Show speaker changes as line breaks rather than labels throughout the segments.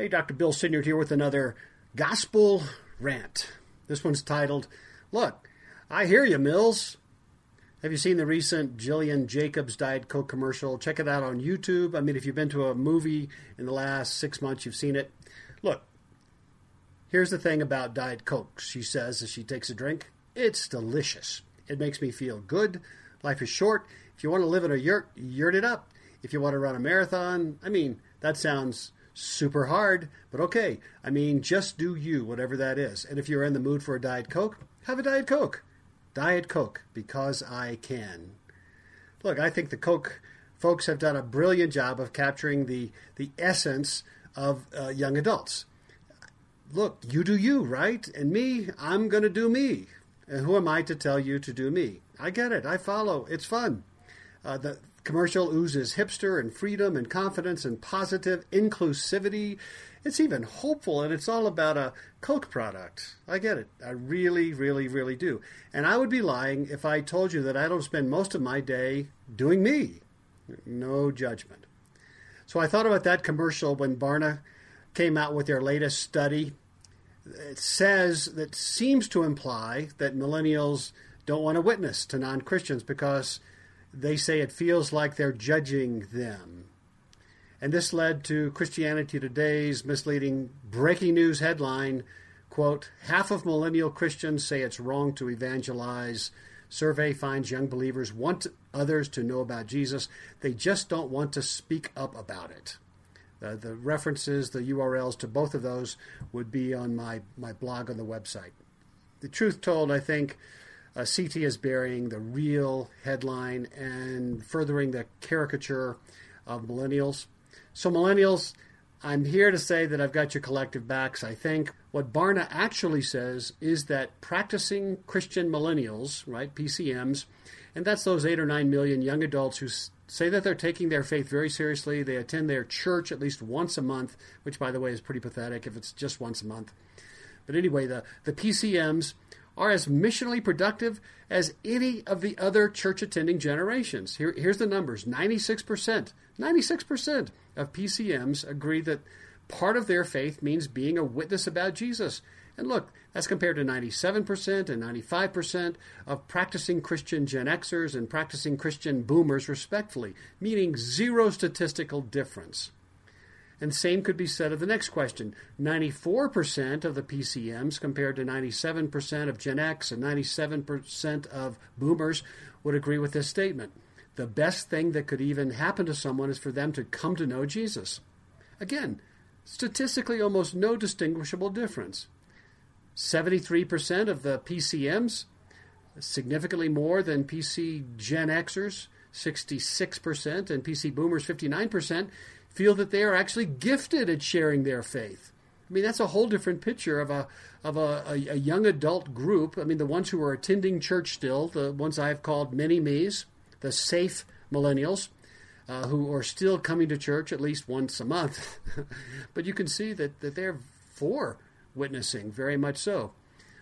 Hey, Dr. Bill Senyard here with another gospel rant. This one's titled, Look, I hear you, Mills. Have you seen the recent Gillian Jacobs Diet Coke commercial? Check it out on YouTube. I mean, if you've been to a movie in the last six months, you've seen it. Look, here's the thing about Diet Coke, she says as she takes a drink. It's delicious. It makes me feel good. Life is short. If you want to live in a yurt, yurt it up. If you want to run a marathon, I mean, that sounds super hard, but okay. I mean, just do you, whatever that is. And if you're in the mood for a Diet Coke, have a Diet Coke. Diet Coke, because I can. Look, I think the Coke folks have done a brilliant job of capturing the, the essence of uh, young adults. Look, you do you, right? And me, I'm going to do me. And who am I to tell you to do me? I get it. I follow. It's fun. Uh, the commercial oozes hipster and freedom and confidence and positive inclusivity. It's even hopeful, and it's all about a Coke product. I get it. I really, really, really do. And I would be lying if I told you that I don't spend most of my day doing me. No judgment. So I thought about that commercial when Barna came out with their latest study. It says that seems to imply that millennials don't want to witness to non Christians because they say it feels like they're judging them. And this led to Christianity Today's misleading breaking news headline quote, half of millennial Christians say it's wrong to evangelize. Survey finds young believers want others to know about Jesus. They just don't want to speak up about it. Uh, the references, the URLs to both of those would be on my, my blog on the website. The truth told, I think uh, CT is burying the real headline and furthering the caricature of millennials. So, millennials, I'm here to say that I've got your collective backs. I think what Barna actually says is that practicing Christian millennials, right, PCMs, and that's those eight or nine million young adults who say that they're taking their faith very seriously. They attend their church at least once a month, which, by the way, is pretty pathetic if it's just once a month. But anyway, the, the PCMs are as missionally productive as any of the other church attending generations. Here, here's the numbers 96%. 96% of PCMs agree that part of their faith means being a witness about Jesus. And look, that's compared to 97% and 95% of practicing Christian Gen Xers and practicing Christian boomers, respectfully, meaning zero statistical difference. And same could be said of the next question. 94% of the PCMs, compared to 97% of Gen X and 97% of boomers, would agree with this statement. The best thing that could even happen to someone is for them to come to know Jesus. Again, statistically almost no distinguishable difference. 73% of the PCMs, significantly more than PC Gen Xers, 66%, and PC Boomers, 59%, feel that they are actually gifted at sharing their faith. I mean, that's a whole different picture of a of a, a, a young adult group. I mean, the ones who are attending church still, the ones I've called mini me's, the safe millennials, uh, who are still coming to church at least once a month. but you can see that, that they're for witnessing, very much so.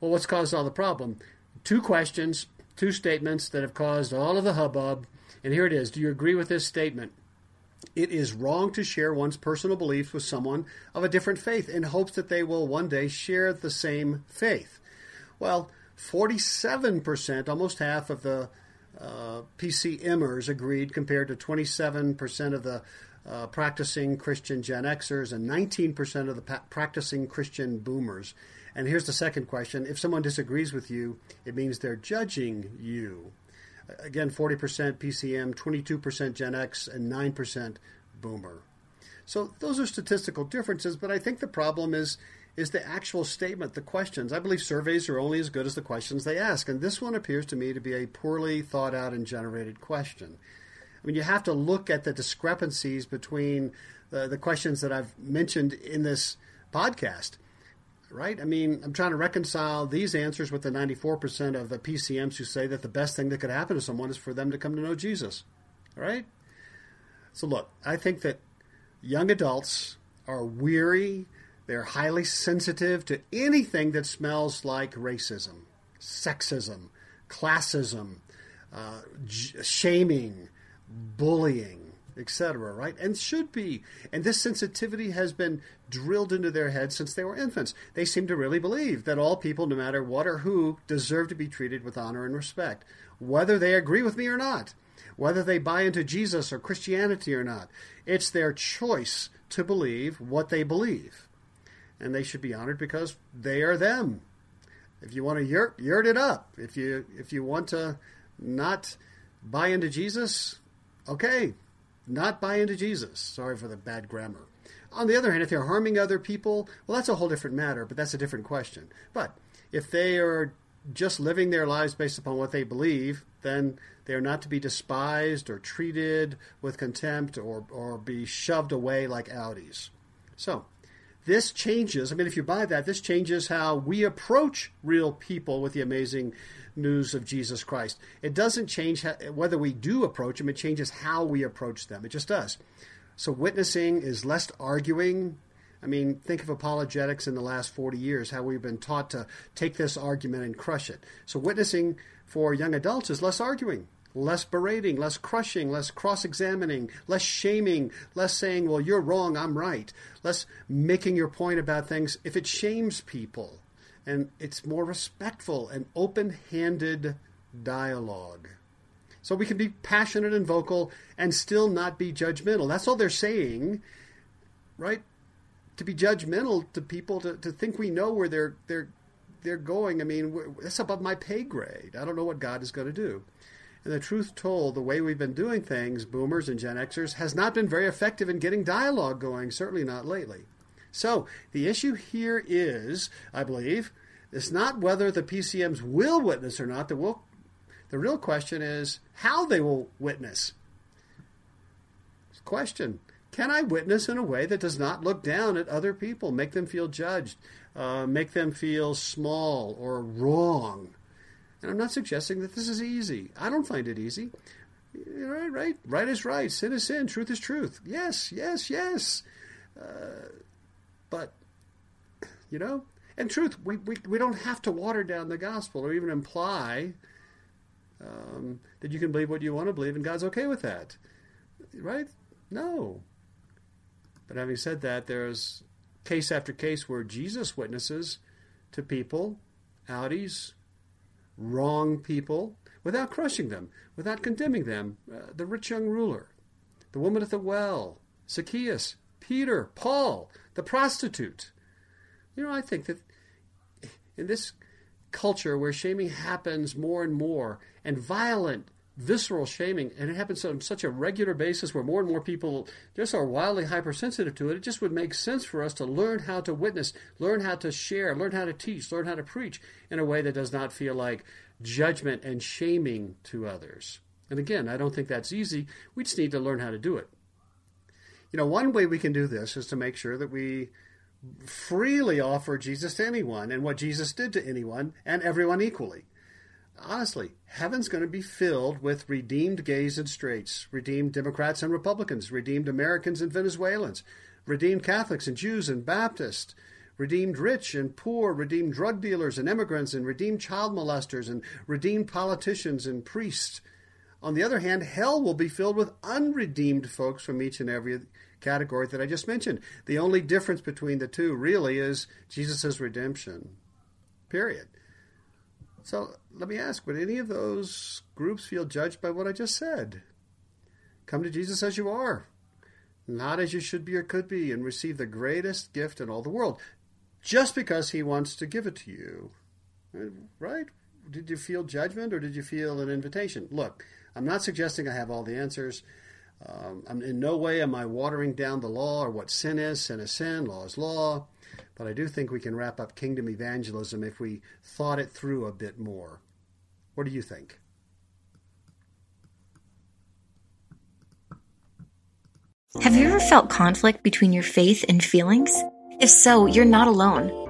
Well, what's caused all the problem? Two questions, two statements that have caused all of the hubbub. And here it is. Do you agree with this statement? It is wrong to share one's personal beliefs with someone of a different faith in hopes that they will one day share the same faith. Well, 47%, almost half of the uh, PCMers agreed, compared to 27% of the uh, practicing Christian Gen Xers and 19% of the pa- practicing Christian boomers. And here's the second question if someone disagrees with you, it means they're judging you. Again, 40% PCM, 22% Gen X, and 9% Boomer. So those are statistical differences, but I think the problem is is the actual statement, the questions. I believe surveys are only as good as the questions they ask, and this one appears to me to be a poorly thought out and generated question. I mean, you have to look at the discrepancies between the, the questions that I've mentioned in this podcast right? I mean, I'm trying to reconcile these answers with the 94% of the PCMs who say that the best thing that could happen to someone is for them to come to know Jesus, right? So, look, I think that young adults are weary, they're highly sensitive to anything that smells like racism, sexism, classism, uh, j- shaming, bullying. Etc., right? And should be. And this sensitivity has been drilled into their heads since they were infants. They seem to really believe that all people, no matter what or who, deserve to be treated with honor and respect, whether they agree with me or not, whether they buy into Jesus or Christianity or not. It's their choice to believe what they believe. And they should be honored because they are them. If you want to yurt, yurt it up. If you if you want to not buy into Jesus, okay, not buy into Jesus. Sorry for the bad grammar. On the other hand, if they're harming other people, well, that's a whole different matter, but that's a different question. But if they are just living their lives based upon what they believe, then they are not to be despised or treated with contempt or, or be shoved away like Audis. So, this changes. I mean, if you buy that, this changes how we approach real people with the amazing news of Jesus Christ. It doesn't change how, whether we do approach them, it changes how we approach them. It just does. So, witnessing is less arguing. I mean, think of apologetics in the last 40 years, how we've been taught to take this argument and crush it. So, witnessing for young adults is less arguing less berating, less crushing, less cross examining, less shaming, less saying, well, you're wrong, I'm right, less making your point about things if it shames people. And it's more respectful and open handed dialogue. So we can be passionate and vocal and still not be judgmental. That's all they're saying, right? To be judgmental to people, to, to think we know where they're, they're, they're going. I mean, that's above my pay grade. I don't know what God is going to do. And the truth told, the way we've been doing things, boomers and Gen Xers, has not been very effective in getting dialogue going, certainly not lately. So the issue here is, I believe, it's not whether the PCMs will witness or not. The, will, the real question is how they will witness. Question Can I witness in a way that does not look down at other people, make them feel judged, uh, make them feel small or wrong? And I'm not suggesting that this is easy. I don't find it easy. Right, right. Right is right. Sin is sin. Truth is truth. Yes, yes, yes. Uh, but, you know, and truth, we, we, we don't have to water down the gospel or even imply um, that you can believe what you want to believe and God's okay with that. Right? No. But having said that, there's case after case where Jesus witnesses to people, Audis, wrong people without crushing them, without condemning them. Uh, the rich young ruler, the woman at the well, Zacchaeus, Peter, Paul, the prostitute. You know, I think that in this culture where shaming happens more and more, and violent, visceral shaming, and it happens on such a regular basis where more and more people just are wildly hypersensitive to it, it just would make sense for us to learn how to witness, learn how to share, learn how to teach, learn how to preach in a way that does not feel like judgment and shaming to others. And again, I don't think that's easy. We just need to learn how to do it. You know, one way we can do this is to make sure that we freely offer Jesus to anyone and what Jesus did to anyone and everyone equally honestly, heaven's going to be filled with redeemed gays and straights, redeemed Democrats and Republicans, redeemed Americans and Venezuelans, redeemed Catholics and Jews and Baptists, redeemed rich and poor, redeemed drug dealers and immigrants, and redeemed child molesters, and redeemed politicians and priests. On the other hand, hell will be filled with unredeemed folks from each and every category that I just mentioned. The only difference between the two really is Jesus' redemption. Period. So let me ask would any of those groups feel judged by what I just said? Come to Jesus as you are, not as you should be or could be, and receive the greatest gift in all the world, just because He wants to give it to you. Right? Did you feel judgment or did you feel an invitation? Look, I'm not suggesting I have all the answers. Um, in no way am I watering down the law or what sin is. Sin is sin, law is law. But I do think we can wrap up kingdom evangelism if we thought it through a bit more. What do you think?
Have you ever felt conflict between your faith and feelings? If so, you're not alone.